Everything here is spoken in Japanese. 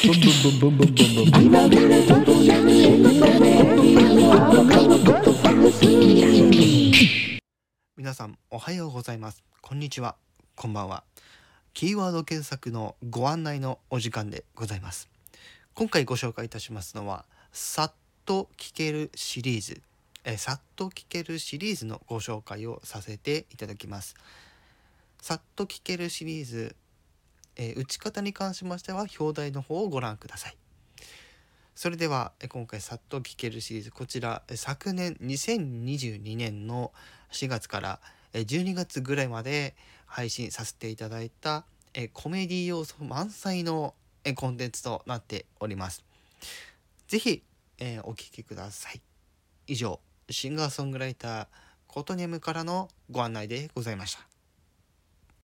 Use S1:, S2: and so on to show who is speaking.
S1: 皆さんおはようございます。こんにちは。こんばんは。キーワード検索のご案内のお時間でございます。今回ご紹介いたしますのはさっと聞けるシリーズ。えさっと聞けるシリーズのご紹介をさせていただきます。さっと聞けるシリーズ、え打ち方に関しましては表題の方をご覧くださいそれでは今回さっと聞けるシリーズこちら昨年2022年の4月から12月ぐらいまで配信させていただいたコメディ要素満載のコンテンツとなっております。ぜひお聴きください。以上シンガーソングライターコトネムからのご案内でございました。